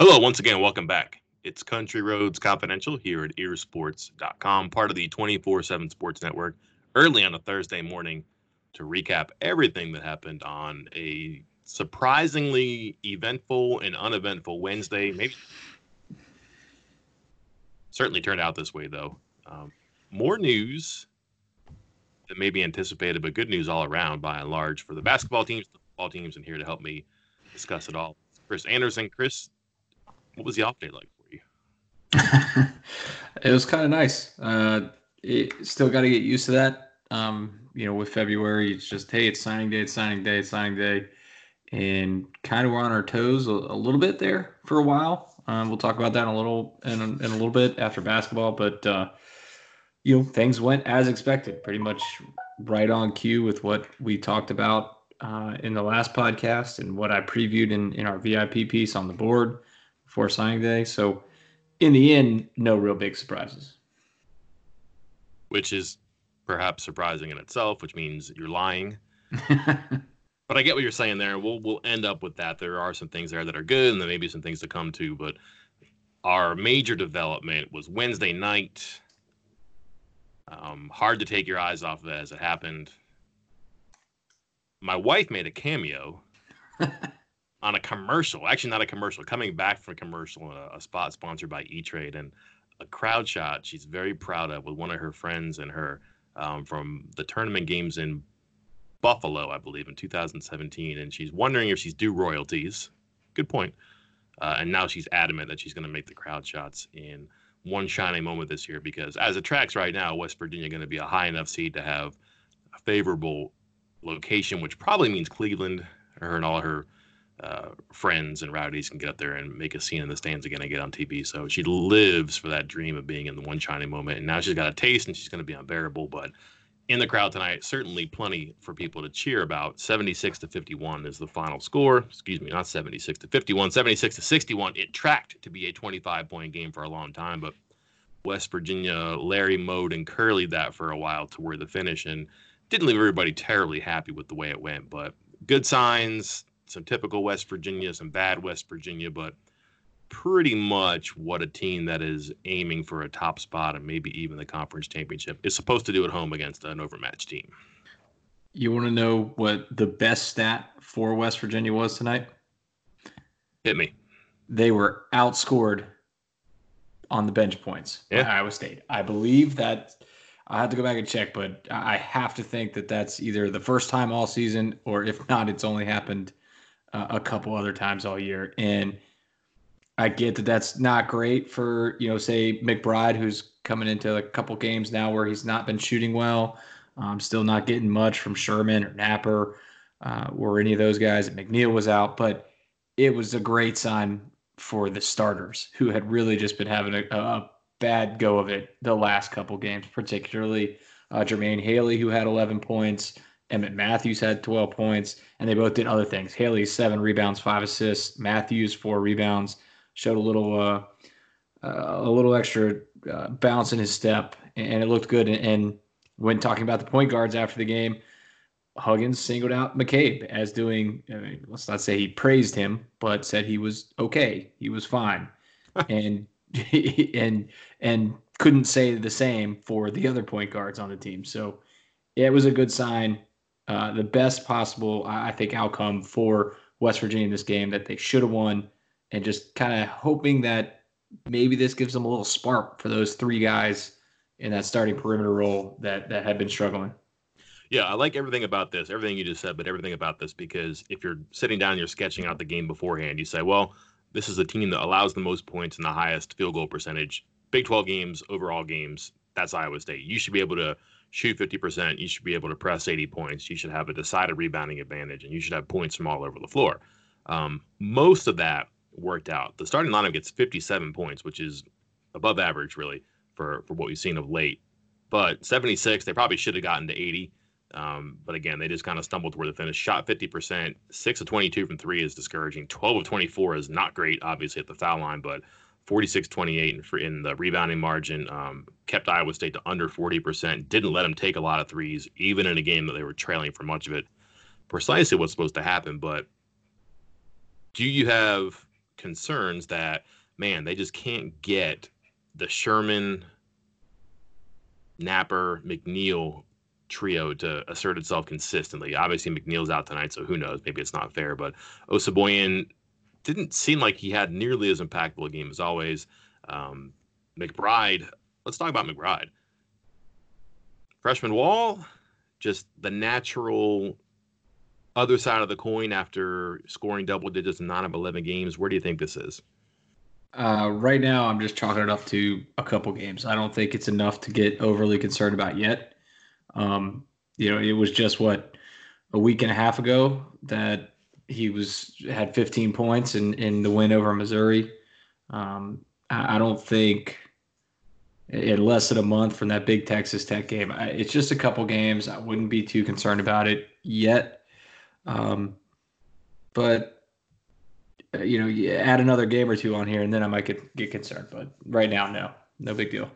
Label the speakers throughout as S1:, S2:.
S1: Hello, once again, welcome back. It's Country Roads Confidential here at earsports.com, part of the 24 7 Sports Network, early on a Thursday morning to recap everything that happened on a surprisingly eventful and uneventful Wednesday. Maybe certainly turned out this way, though. Um, more news than maybe anticipated, but good news all around by and large for the basketball teams, the football teams, and here to help me discuss it all. Chris Anderson. Chris, what was the off day like for
S2: you? it was kind of nice. Uh, it, still got to get used to that. Um, you know, with February, it's just hey, it's signing day, it's signing day, it's signing day, and kind of we're on our toes a, a little bit there for a while. Um, we'll talk about that in a little in, in a little bit after basketball, but uh, you know, things went as expected, pretty much right on cue with what we talked about uh, in the last podcast and what I previewed in, in our VIP piece on the board before signing day. So, in the end, no real big surprises.
S1: Which is perhaps surprising in itself, which means you're lying. but I get what you're saying there. We'll we'll end up with that. There are some things there that are good, and there may be some things to come to. But our major development was Wednesday night. Um, hard to take your eyes off of it as it happened. My wife made a cameo on a commercial. Actually, not a commercial. Coming back from a commercial, a, a spot sponsored by E Trade, and a crowd shot she's very proud of with one of her friends and her um, from the tournament games in Buffalo, I believe, in 2017. And she's wondering if she's due royalties. Good point. Uh, and now she's adamant that she's going to make the crowd shots in one shining moment this year because, as it tracks right now, West Virginia going to be a high enough seed to have a favorable location, which probably means Cleveland. Her and all her uh, friends and rowdies can get up there and make a scene in the stands again and get on TV. So she lives for that dream of being in the one shining moment. And now she's got a taste and she's going to be unbearable. But in the crowd tonight, certainly plenty for people to cheer about. 76 to 51 is the final score. Excuse me, not 76 to 51, 76 to 61. It tracked to be a 25 point game for a long time, but West Virginia, Larry Mode, and Curly that for a while to where the finish and didn't leave everybody terribly happy with the way it went. But good signs, some typical West Virginia, some bad West Virginia, but pretty much what a team that is aiming for a top spot and maybe even the conference championship is supposed to do at home against an overmatched team.
S2: You want to know what the best stat for West Virginia was tonight?
S1: Hit me.
S2: They were outscored on the bench points yeah. by Iowa State. I believe that I have to go back and check, but I have to think that that's either the first time all season, or if not, it's only happened uh, a couple other times all year. And I get that that's not great for you know, say McBride, who's coming into a couple games now where he's not been shooting well. Um, still not getting much from Sherman or Knapper uh, or any of those guys. McNeil was out, but it was a great sign for the starters who had really just been having a, a bad go of it the last couple games, particularly uh, Jermaine Haley, who had 11 points. Emmitt Matthews had 12 points, and they both did other things. Haley, seven rebounds, five assists. Matthews, four rebounds. Showed a little, uh, uh, a little extra uh, bounce in his step, and it looked good. And, and when talking about the point guards after the game, Huggins singled out McCabe as doing, I mean, let's not say he praised him, but said he was okay. He was fine. and, and, and couldn't say the same for the other point guards on the team. So yeah, it was a good sign. Uh, the best possible, I think, outcome for West Virginia in this game that they should have won, and just kind of hoping that maybe this gives them a little spark for those three guys in that starting perimeter role that that had been struggling.
S1: Yeah, I like everything about this, everything you just said, but everything about this because if you're sitting down, you're sketching out the game beforehand, you say, well, this is a team that allows the most points and the highest field goal percentage. Big 12 games, overall games, that's Iowa State. You should be able to shoot 50%. You should be able to press 80 points. You should have a decided rebounding advantage, and you should have points from all over the floor. Um, most of that worked out. The starting lineup gets 57 points, which is above average, really, for, for what we've seen of late. But 76, they probably should have gotten to 80. Um, but again, they just kind of stumbled to where they finished. Shot 50%, 6 of 22 from three is discouraging. 12 of 24 is not great, obviously, at the foul line, but 46 28 in, the rebounding margin. Um, kept Iowa State to under 40%. Didn't let them take a lot of threes, even in a game that they were trailing for much of it. Precisely what's supposed to happen. But do you have concerns that man, they just can't get the Sherman, Knapper, McNeil trio to assert itself consistently. Obviously, McNeil's out tonight, so who knows? Maybe it's not fair, but Onyenso didn't seem like he had nearly as impactful a game as always. Um, McBride, let's talk about McBride. Freshman wall, just the natural other side of the coin after scoring double digits in nine of 11 games. Where do you think this is?
S2: Uh, right now, I'm just chalking it up to a couple games. I don't think it's enough to get overly concerned about yet. Um, you know, it was just what a week and a half ago that he was had 15 points in in the win over Missouri. Um, I, I, don't think in less than a month from that big Texas Tech game. I, it's just a couple games. I wouldn't be too concerned about it yet. Um, but uh, you know, you add another game or two on here, and then I might get get concerned. But right now, no, no big deal.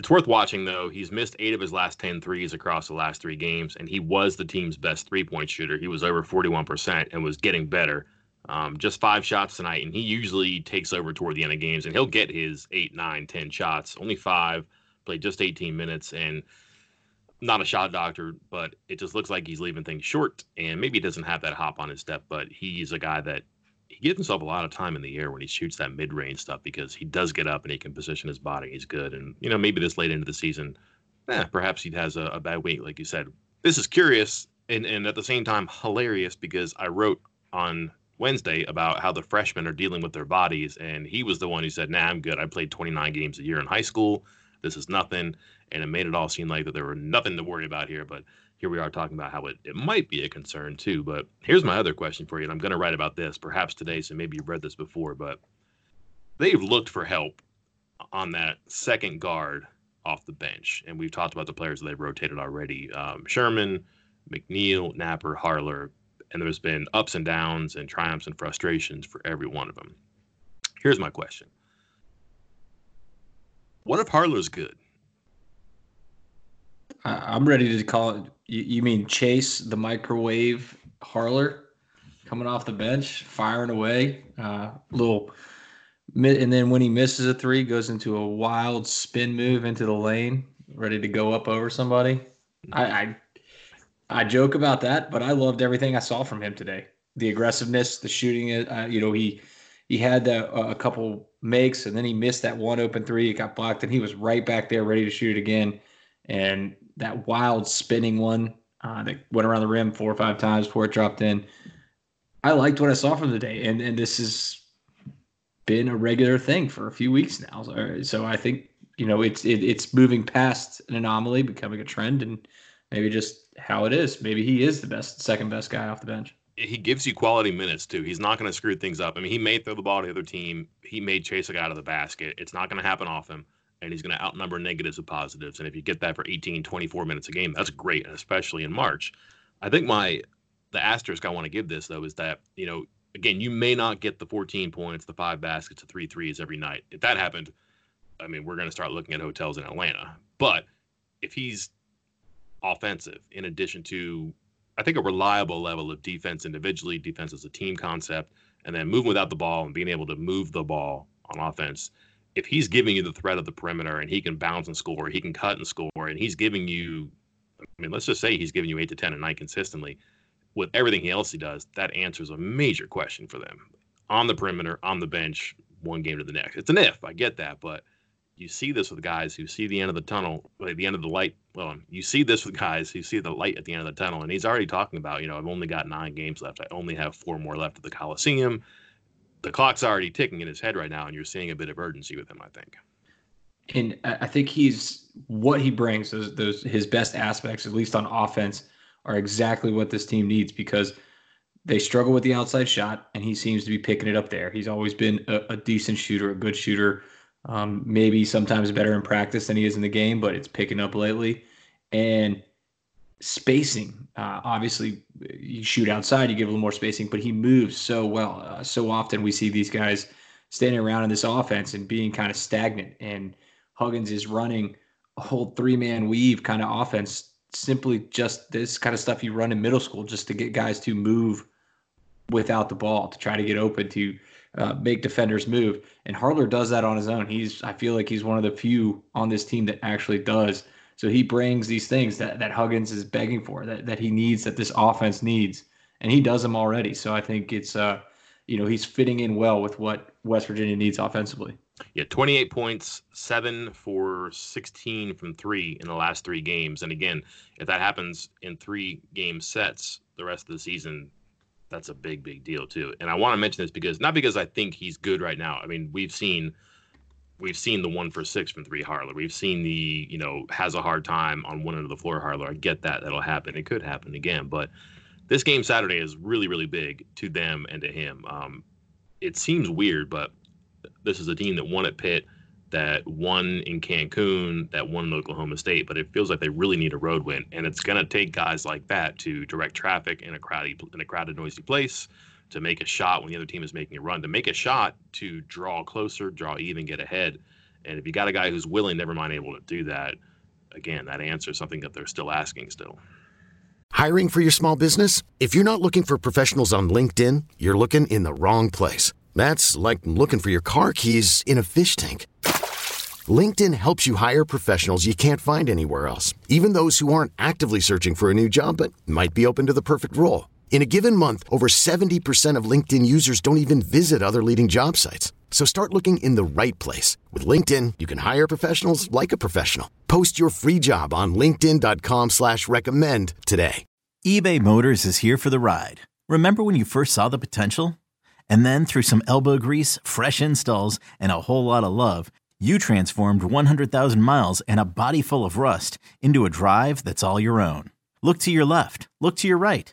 S1: It's worth watching, though. He's missed eight of his last 10 threes across the last three games, and he was the team's best three point shooter. He was over 41% and was getting better. Um, just five shots tonight, and he usually takes over toward the end of games, and he'll get his eight, nine, 10 shots. Only five, played just 18 minutes, and not a shot doctor, but it just looks like he's leaving things short, and maybe he doesn't have that hop on his step, but he's a guy that he gives himself a lot of time in the air when he shoots that mid range stuff because he does get up and he can position his body. He's good. And, you know, maybe this late into the season, eh, perhaps he has a, a bad week, like you said. This is curious and, and at the same time hilarious because I wrote on Wednesday about how the freshmen are dealing with their bodies. And he was the one who said, nah, I'm good. I played 29 games a year in high school. This is nothing. And it made it all seem like that there were nothing to worry about here. But here we are talking about how it, it might be a concern too. But here's my other question for you, and I'm going to write about this perhaps today, so maybe you've read this before, but they've looked for help on that second guard off the bench. And we've talked about the players that they've rotated already um, Sherman, McNeil, Knapper, Harler. And there's been ups and downs and triumphs and frustrations for every one of them. Here's my question What if Harler's good?
S2: I'm ready to call it. You, mean Chase the microwave Harler coming off the bench, firing away, uh, little, and then when he misses a three, goes into a wild spin move into the lane, ready to go up over somebody. I, I, I joke about that, but I loved everything I saw from him today. The aggressiveness, the shooting. Uh, you know, he he had a, a couple makes, and then he missed that one open three. It got blocked, and he was right back there, ready to shoot again. And that wild spinning one uh, that went around the rim four or five times before it dropped in. I liked what I saw from the day, and and this has been a regular thing for a few weeks now. So, so I think you know it's it, it's moving past an anomaly, becoming a trend, and maybe just how it is. Maybe he is the best, second best guy off the bench.
S1: He gives you quality minutes too. He's not going to screw things up. I mean, he may throw the ball to the other team. He may chase a guy out of the basket. It's not going to happen off him and he's going to outnumber negatives with positives. And if you get that for 18, 24 minutes a game, that's great, especially in March. I think my the asterisk I want to give this though is that you know again you may not get the 14 points, the five baskets, the three threes every night. If that happened, I mean we're going to start looking at hotels in Atlanta. But if he's offensive, in addition to I think a reliable level of defense individually, defense as a team concept, and then moving without the ball and being able to move the ball on offense if he's giving you the threat of the perimeter and he can bounce and score, he can cut and score, and he's giving you, I mean, let's just say he's giving you eight to ten a night consistently. With everything else he does, that answers a major question for them on the perimeter, on the bench, one game to the next. It's an if, I get that, but you see this with guys who see the end of the tunnel, like the end of the light. Well, you see this with guys who see the light at the end of the tunnel, and he's already talking about, you know, I've only got nine games left. I only have four more left at the Coliseum the clock's already ticking in his head right now, and you're seeing a bit of urgency with him. I think.
S2: And I think he's what he brings those those his best aspects, at least on offense, are exactly what this team needs because they struggle with the outside shot, and he seems to be picking it up there. He's always been a, a decent shooter, a good shooter. Um, maybe sometimes better in practice than he is in the game, but it's picking up lately. And spacing. Uh, obviously, you shoot outside, you give a little more spacing, but he moves so well. Uh, so often we see these guys standing around in this offense and being kind of stagnant. And Huggins is running a whole three man weave kind of offense, simply just this kind of stuff you run in middle school just to get guys to move without the ball, to try to get open, to uh, make defenders move. And Harler does that on his own. He's I feel like he's one of the few on this team that actually does. So he brings these things that that Huggins is begging for, that that he needs, that this offense needs, and he does them already. So I think it's uh, you know, he's fitting in well with what West Virginia needs offensively.
S1: Yeah, 28 points, seven for 16 from three in the last three games. And again, if that happens in three game sets the rest of the season, that's a big, big deal too. And I want to mention this because not because I think he's good right now. I mean, we've seen we've seen the one for six from three Harler. We've seen the, you know, has a hard time on one end of the floor Harler. I get that. That'll happen. It could happen again. But this game Saturday is really, really big to them and to him. Um, it seems weird, but this is a team that won at Pitt, that won in Cancun, that won in Oklahoma State, but it feels like they really need a road win, and it's going to take guys like that to direct traffic in a crowded in a crowded, noisy place, to make a shot when the other team is making a run, to make a shot to draw closer, draw even, get ahead. And if you got a guy who's willing, never mind able to do that, again, that answer is something that they're still asking still.
S3: Hiring for your small business? If you're not looking for professionals on LinkedIn, you're looking in the wrong place. That's like looking for your car keys in a fish tank. LinkedIn helps you hire professionals you can't find anywhere else, even those who aren't actively searching for a new job but might be open to the perfect role. In a given month, over 70% of LinkedIn users don't even visit other leading job sites. So start looking in the right place. With LinkedIn, you can hire professionals like a professional. Post your free job on linkedin.com slash recommend today.
S4: eBay Motors is here for the ride. Remember when you first saw the potential? And then through some elbow grease, fresh installs, and a whole lot of love, you transformed 100,000 miles and a body full of rust into a drive that's all your own. Look to your left. Look to your right.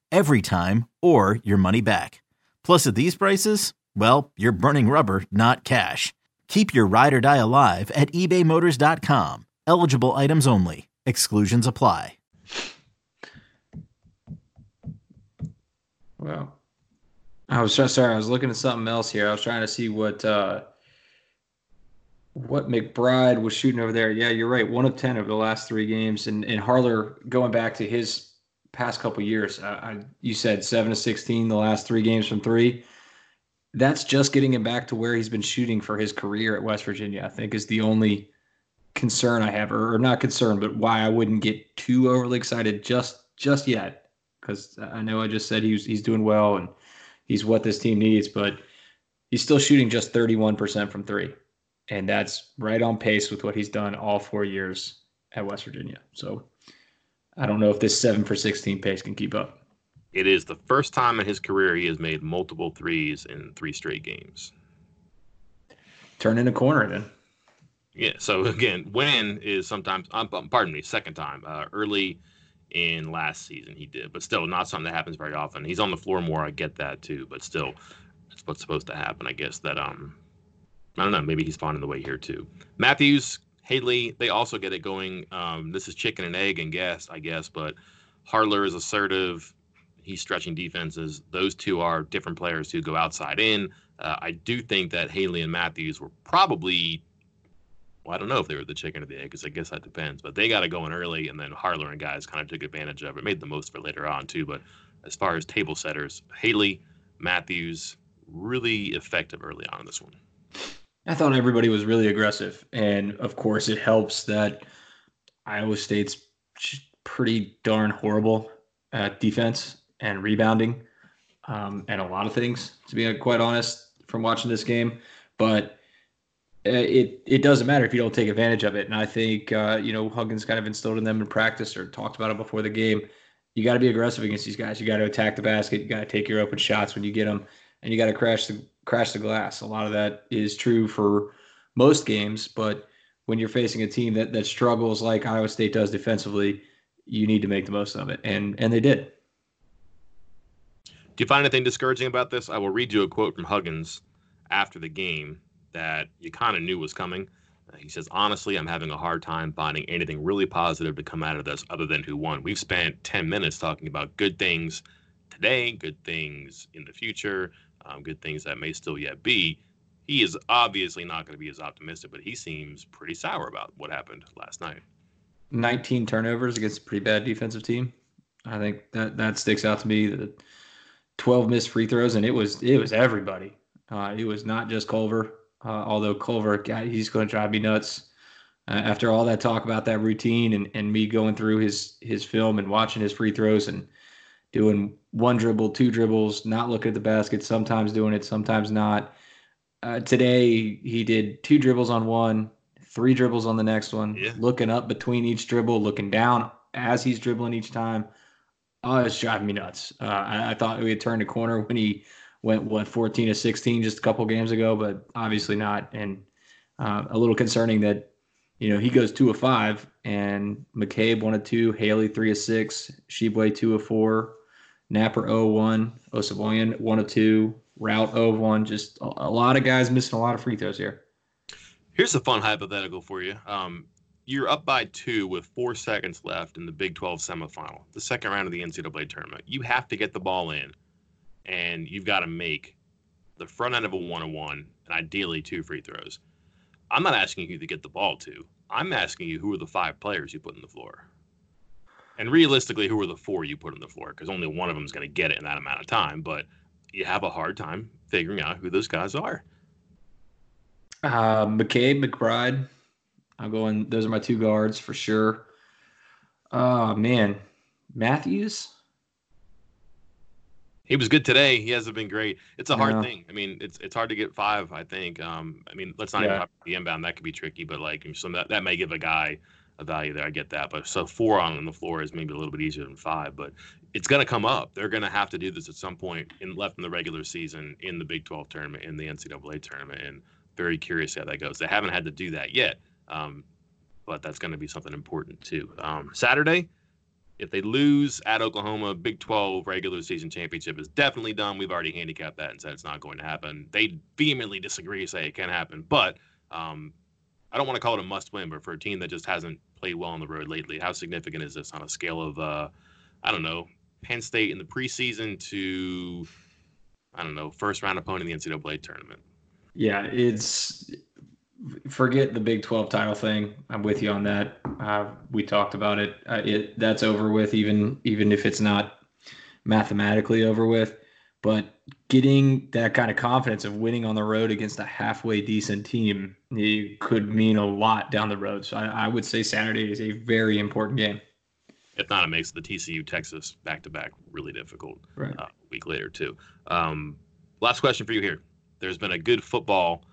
S4: every time, or your money back. Plus, at these prices, well, you're burning rubber, not cash. Keep your ride or die alive at ebaymotors.com. Eligible items only. Exclusions apply.
S2: Well, I was just sorry. I was looking at something else here. I was trying to see what uh, what McBride was shooting over there. Yeah, you're right. One of ten over the last three games, and and Harler going back to his past couple years. I, you said seven to sixteen the last three games from three. That's just getting him back to where he's been shooting for his career at West Virginia. I think is the only concern I have, or, or not concern, but why I wouldn't get too overly excited just just yet, because I know I just said he's he's doing well and he's what this team needs, but he's still shooting just 31% from three. And that's right on pace with what he's done all four years at West Virginia. So I don't know if this seven for 16 pace can keep up.
S1: It is the first time in his career he has made multiple threes in three straight games.
S2: Turning a corner then.
S1: Yeah. So again, when is sometimes, um, pardon me, second time. Uh, early in last season he did, but still not something that happens very often. He's on the floor more. I get that too, but still, it's what's supposed to happen. I guess that um, I don't know. Maybe he's finding the way here too. Matthews Haley, they also get it going. Um, this is chicken and egg and guess, I guess, but Harler is assertive. He's stretching defenses. Those two are different players who go outside in. Uh, I do think that Haley and Matthews were probably, well, I don't know if they were the chicken or the egg, because I guess that depends. But they got it going early, and then Harler and guys kind of took advantage of it, made the most for later on too. But as far as table setters, Haley, Matthews, really effective early on in this one.
S2: I thought everybody was really aggressive, and of course, it helps that Iowa State's pretty darn horrible at defense and rebounding, um, and a lot of things. To be quite honest, from watching this game, but uh, it it doesn't matter if you don't take advantage of it. And I think uh, you know Huggins kind of instilled in them in practice or talked about it before the game. You got to be aggressive against these guys. You got to attack the basket. You got to take your open shots when you get them, and you got to crash the crash the glass. A lot of that is true for most games, but when you're facing a team that that struggles like Iowa State does defensively, you need to make the most of it, and and they did.
S1: Do you find anything discouraging about this? I will read you a quote from Huggins after the game that you kind of knew was coming. He says, honestly, I'm having a hard time finding anything really positive to come out of this other than who won. We've spent 10 minutes talking about good things today, good things in the future, um, good things that may still yet be. He is obviously not going to be as optimistic, but he seems pretty sour about what happened last night.
S2: 19 turnovers against a pretty bad defensive team. I think that that sticks out to me. The 12 missed free throws, and it was it was everybody. Uh, it was not just Culver. Uh, although Culver, God, he's going to drive me nuts. Uh, after all that talk about that routine and, and me going through his his film and watching his free throws and doing one dribble, two dribbles, not looking at the basket, sometimes doing it, sometimes not. Uh, today he did two dribbles on one, three dribbles on the next one, yeah. looking up between each dribble, looking down as he's dribbling each time. Oh, it's driving me nuts. Uh, I, I, thought we had turned a corner when he went what 14 to 16 just a couple games ago, but obviously not. And uh, a little concerning that you know he goes two of five, and McCabe one of two, Haley three of six, Tshiebwe two of four, Knapper 0 1, Osabuohien 1 of 2, Routt 0 1. Just a, a, lot of guys missing a lot of free throws here.
S1: Here's a fun hypothetical for you. Um, you're up by two with four seconds left in the Big 12 semifinal, the second round of the NCAA tournament. You have to get the ball in, and you've got to make the front end of a one on one, and ideally two free throws. I'm not asking you to get the ball to. I'm asking you who are the five players you put in the floor. And realistically, who are the four you put on the floor? Because only one of them is going to get it in that amount of time. But you have a hard time figuring out who those guys are.
S2: Uh, McCabe, McBride. I'm going. Those are my two guards for sure. Oh man, Matthews.
S1: He was good today. He hasn't been great. It's a hard thing. I mean, it's it's hard to get five. I think. Um, I mean, let's not yeah. even talk about the inbound. That could be tricky, but like, so that that may give a guy a value there. I get that, but so four on the floor is maybe a little bit easier than five, but it's going to come up. They're going to have to do this at some point in left in the regular season, in the Big 12 tournament, in the NCAA tournament, and very curious how that goes. They haven't had to do that yet, um, but that's going to be something important too. Um, Saturday, if they lose at Oklahoma, Big 12 regular season championship is definitely done. We've already handicapped that and said it's not going to happen. They vehemently disagree, say it can happen, but um, I don't want to call it a must win, but for a team that just hasn't played well on the road lately, how significant is this on a scale of, uh, I don't know, Penn State in the preseason to, I don't know, first round opponent in the NCAA tournament?
S2: Yeah, it's forget the Big 12 title thing. I'm with you on that. Uh, we talked about it. Uh, it that's over with, even even if it's not mathematically over with. But getting that kind of confidence of winning on the road against a halfway decent team it could mean a lot down the road. So I, I would say Saturday is a very important game.
S1: If not, it makes the TCU Texas back to back really difficult. Right. Uh, a week later too. Um, last question for you here. There's been a good football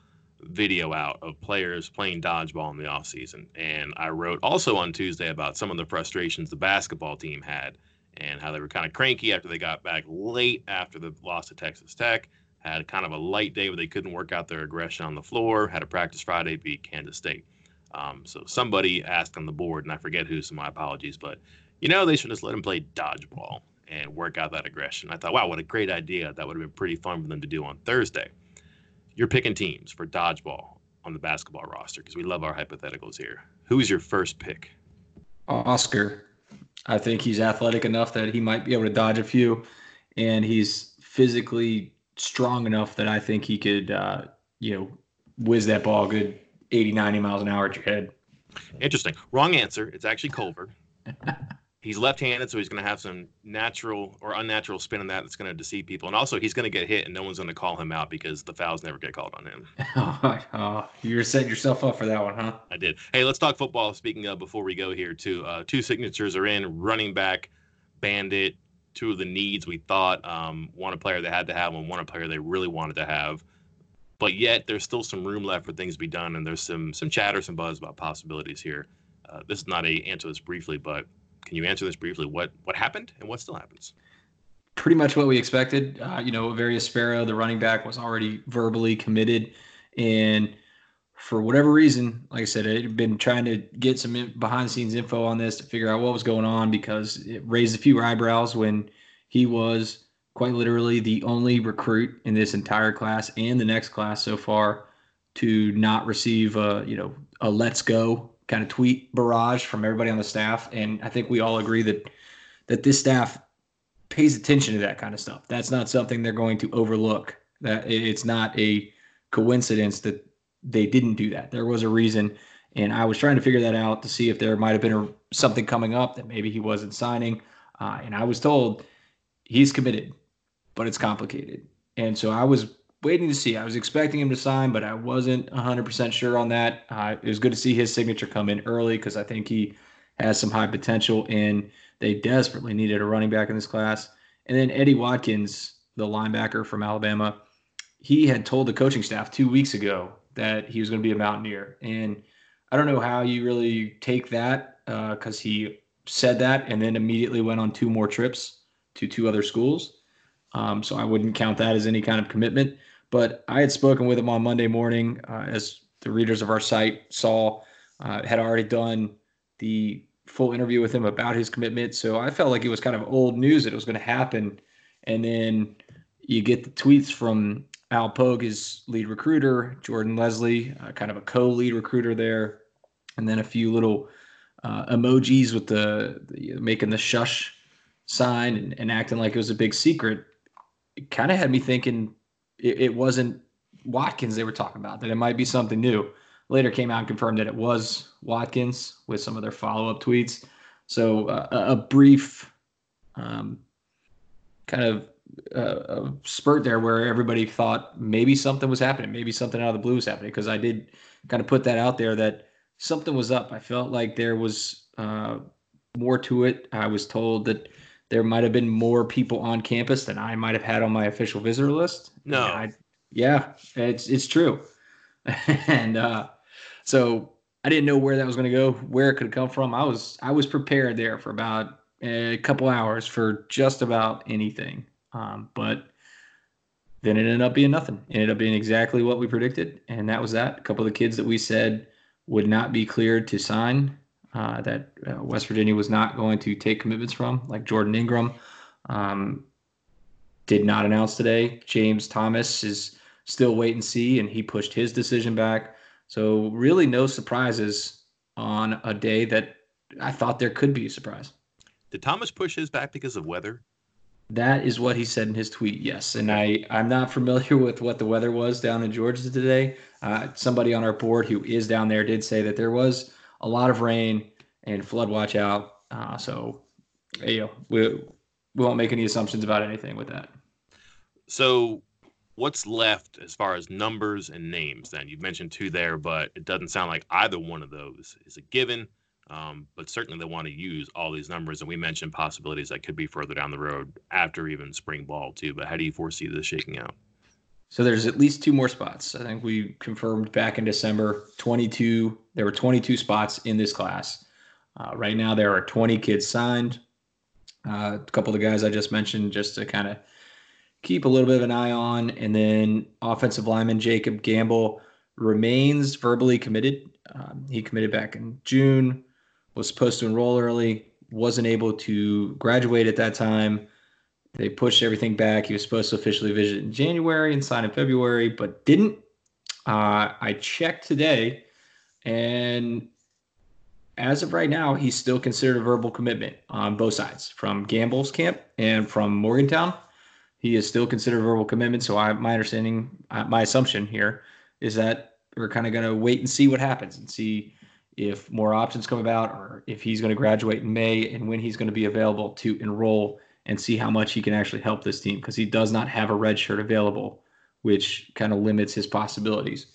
S1: video out of players playing dodgeball in the offseason. And I wrote also on Tuesday about some of the frustrations the basketball team had and how they were kind of cranky after they got back late after the loss to Texas Tech. Had kind of a light day where they couldn't work out their aggression on the floor. Had a practice Friday, beat Kansas State. Um, so somebody asked on the board, and I forget who, so my apologies, but you know they should just let them play dodgeball and work out that aggression. I thought, wow, what a great idea! That would have been pretty fun for them to do on Thursday. You're picking teams for dodgeball on the basketball roster because we love our hypotheticals here. Who's your first pick?
S2: Oscar. I think he's athletic enough that he might be able to dodge a few, and he's physically strong enough that I think he could, uh, you know, whiz that ball good 80, 90 miles an hour at your head.
S1: Interesting. Wrong answer. It's actually Culver. he's left-handed, so he's going to have some natural or unnatural spin in that that's going to deceive people. And also, he's going to get hit, and no one's going to call him out because the fouls never get called on him.
S2: oh, you're setting yourself up for that one, huh?
S1: I did. Hey, let's talk football. Speaking of, before we go here, too, uh, two signatures are in: running back, Bandit. Two of the needs we thought. Um, one a player they had to have, and one a player they really wanted to have. But yet, there's still some room left for things to be done, and there's some some chatter, some buzz about possibilities here. Uh, this is not a answer this briefly, but can you answer this briefly? What what happened and what still happens?
S2: Pretty much what we expected. Uh, you know, Avarius Sparrow, the running back, was already verbally committed, and for whatever reason, like I said, I had been trying to get some behind the scenes info on this to figure out what was going on because it raised a few eyebrows when he was quite literally the only recruit in this entire class and the next class so far to not receive a you know a let's go kind of tweet barrage from everybody on the staff and i think we all agree that that this staff pays attention to that kind of stuff. That's not something they're going to overlook. That it's not a coincidence that they didn't do that. There was a reason and i was trying to figure that out to see if there might have been a, something coming up that maybe he wasn't signing uh, and i was told he's committed but it's complicated. And so I was waiting to see. I was expecting him to sign, but I wasn't 100% sure on that. Uh, it was good to see his signature come in early because I think he has some high potential, and they desperately needed a running back in this class. And then Eddie Watkins, the linebacker from Alabama, he had told the coaching staff two weeks ago that he was going to be a Mountaineer. And I don't know how you really take that because uh, he said that and then immediately went on two more trips to two other schools. Um, so I wouldn't count that as any kind of commitment. But I had spoken with him on Monday morning, uh, as the readers of our site saw, uh, had already done the full interview with him about his commitment. So I felt like it was kind of old news that it was going to happen. And then you get the tweets from Al Pogue, his lead recruiter, Jordan Lesley, uh, kind of a co-lead recruiter there, and then a few little uh, emojis with the, the, making the shush sign and, and acting like it was a big secret it kind of had me thinking it, it, wasn't Watkins they were talking about, that it might be something new. Later came out and confirmed that it was Watkins with some of their follow up tweets. So uh, a brief um, kind of uh, spurt there where everybody thought maybe something was happening, maybe something out of the blue was happening. Because I did kind of put that out there that something was up. I felt like there was uh, more to it. I was told that there might have been more people on campus than I might have had on my official visitor list.
S1: No,
S2: I, yeah, it's it's true, and uh, so I didn't know where that was going to go, where it could come from. I was I was prepared there for about a couple hours for just about anything, um, but then it ended up being nothing. It ended up being exactly what we predicted, and that was that. A couple of the kids that we said would not be cleared to sign uh, that uh, West Virginia was not going to take commitments from, like Jordan Ingram. Um, did not announce today. James Thomas is still wait and see, and he pushed his decision back. So really, no surprises on a day that I thought there could be a surprise.
S1: Did Thomas push his back because of weather?
S2: That is what he said in his tweet. Yes, and I I'm not familiar with what the weather was down in Georgia today. Uh, somebody on our board who is down there did say that there was a lot of rain and flood watch out. Uh, so, you know, we, we won't make any assumptions about anything with that.
S1: So, what's left as far as numbers and names? Then you've mentioned two there, but it doesn't sound like either one of those is a given. Um, but certainly they want to use all these numbers, and we mentioned possibilities that could be further down the road after even spring ball too. But how do you foresee this shaking out?
S2: So there's at least two more spots. I think we confirmed back in December 22. There were 22 spots in this class. Uh, right now, there are 20 kids signed. Uh, a couple of the guys I just mentioned, just to kind of keep a little bit of an eye on. And then offensive lineman Jacob Gamble remains verbally committed. Um, he committed back in June, was supposed to enroll early, wasn't able to graduate at that time. They pushed everything back. He was supposed to officially visit in January and sign in February, but didn't. Uh, I checked today, and as of right now, he's still considered a verbal commitment on both sides, from Gamble's camp and from Morgantown. He is still considered a verbal commitment. So, I, my understanding, uh, my assumption here is that we're kind of going to wait and see what happens and see if more options come about or if he's going to graduate in May and when he's going to be available to enroll and see how much he can actually help this team because he does not have a red shirt available, which kind of limits his possibilities.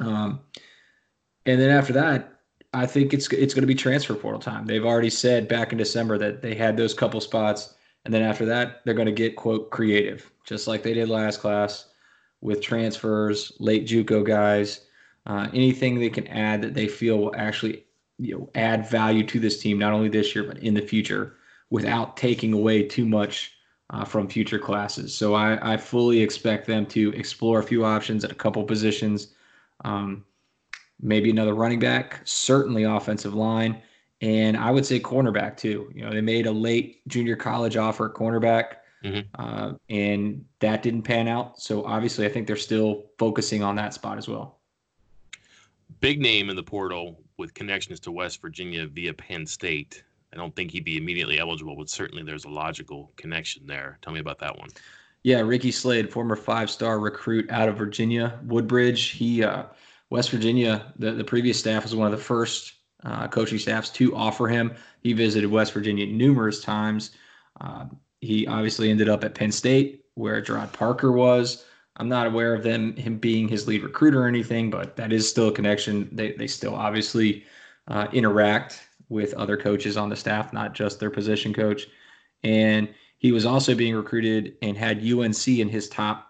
S2: Um, and then after that, I think it's it's going to be transfer portal time. They've already said back in December that they had those couple spots, and then after that, they're going to get quote creative, just like they did last class with transfers, late JUCO guys, uh, anything they can add that they feel will actually you know add value to this team, not only this year but in the future without taking away too much uh, from future classes. So I, I, fully expect them to explore a few options at a couple positions, um, maybe another running back, certainly offensive line, and I would say cornerback too. You know, they made a late junior college offer at cornerback. mm-hmm. uh, and that didn't pan out. So obviously, I think they're still focusing on that spot as well.
S1: Big name in the portal with connections to West Virginia via Penn State. I don't think he'd be immediately eligible, but certainly there's a logical connection there. Tell me about that one.
S2: Yeah, Ricky Slade, former five-star recruit out of Virginia, Woodbridge. He, uh, West Virginia, the, the previous staff was one of the first uh, coaching staffs to offer him. He visited West Virginia numerous times. Uh, he obviously ended up at Penn State, where Gerard Parker was. I'm not aware of them him being his lead recruiter or anything, but that is still a connection. They they still obviously uh, interact with other coaches on the staff, not just their position coach. And he was also being recruited and had UNC in his top.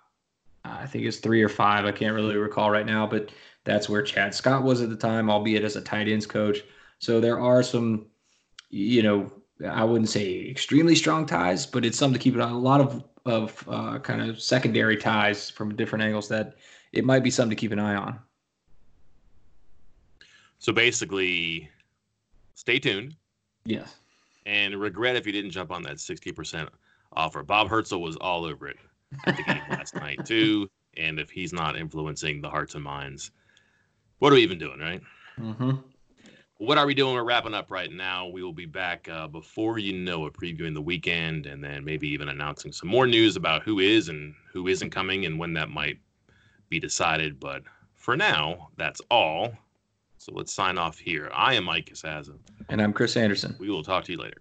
S2: I think it's three or five. I can't really recall right now, but that's where Chad Scott was at the time, albeit as a tight ends coach. So there are some, you know, I wouldn't say extremely strong ties, but it's something to keep it on. A lot of of uh, kind of secondary ties from different angles that it might be something to keep an eye on.
S1: So basically, stay tuned.
S2: Yes.
S1: And regret if you didn't jump on that 60% offer. Bob Hertzel was all over it at the game last night, too. And if he's not influencing the hearts and minds, what are we even doing, right?
S2: Mm-hmm
S1: what are we doing? We're wrapping up right now. We will be back uh, before you know it, previewing the weekend, and then maybe even announcing some more news about who is and who isn't coming and when that might be decided. But for now, that's all. So let's sign off here. I am Mike Casazza.
S2: And I'm Chris Anderson.
S1: We will talk to you later.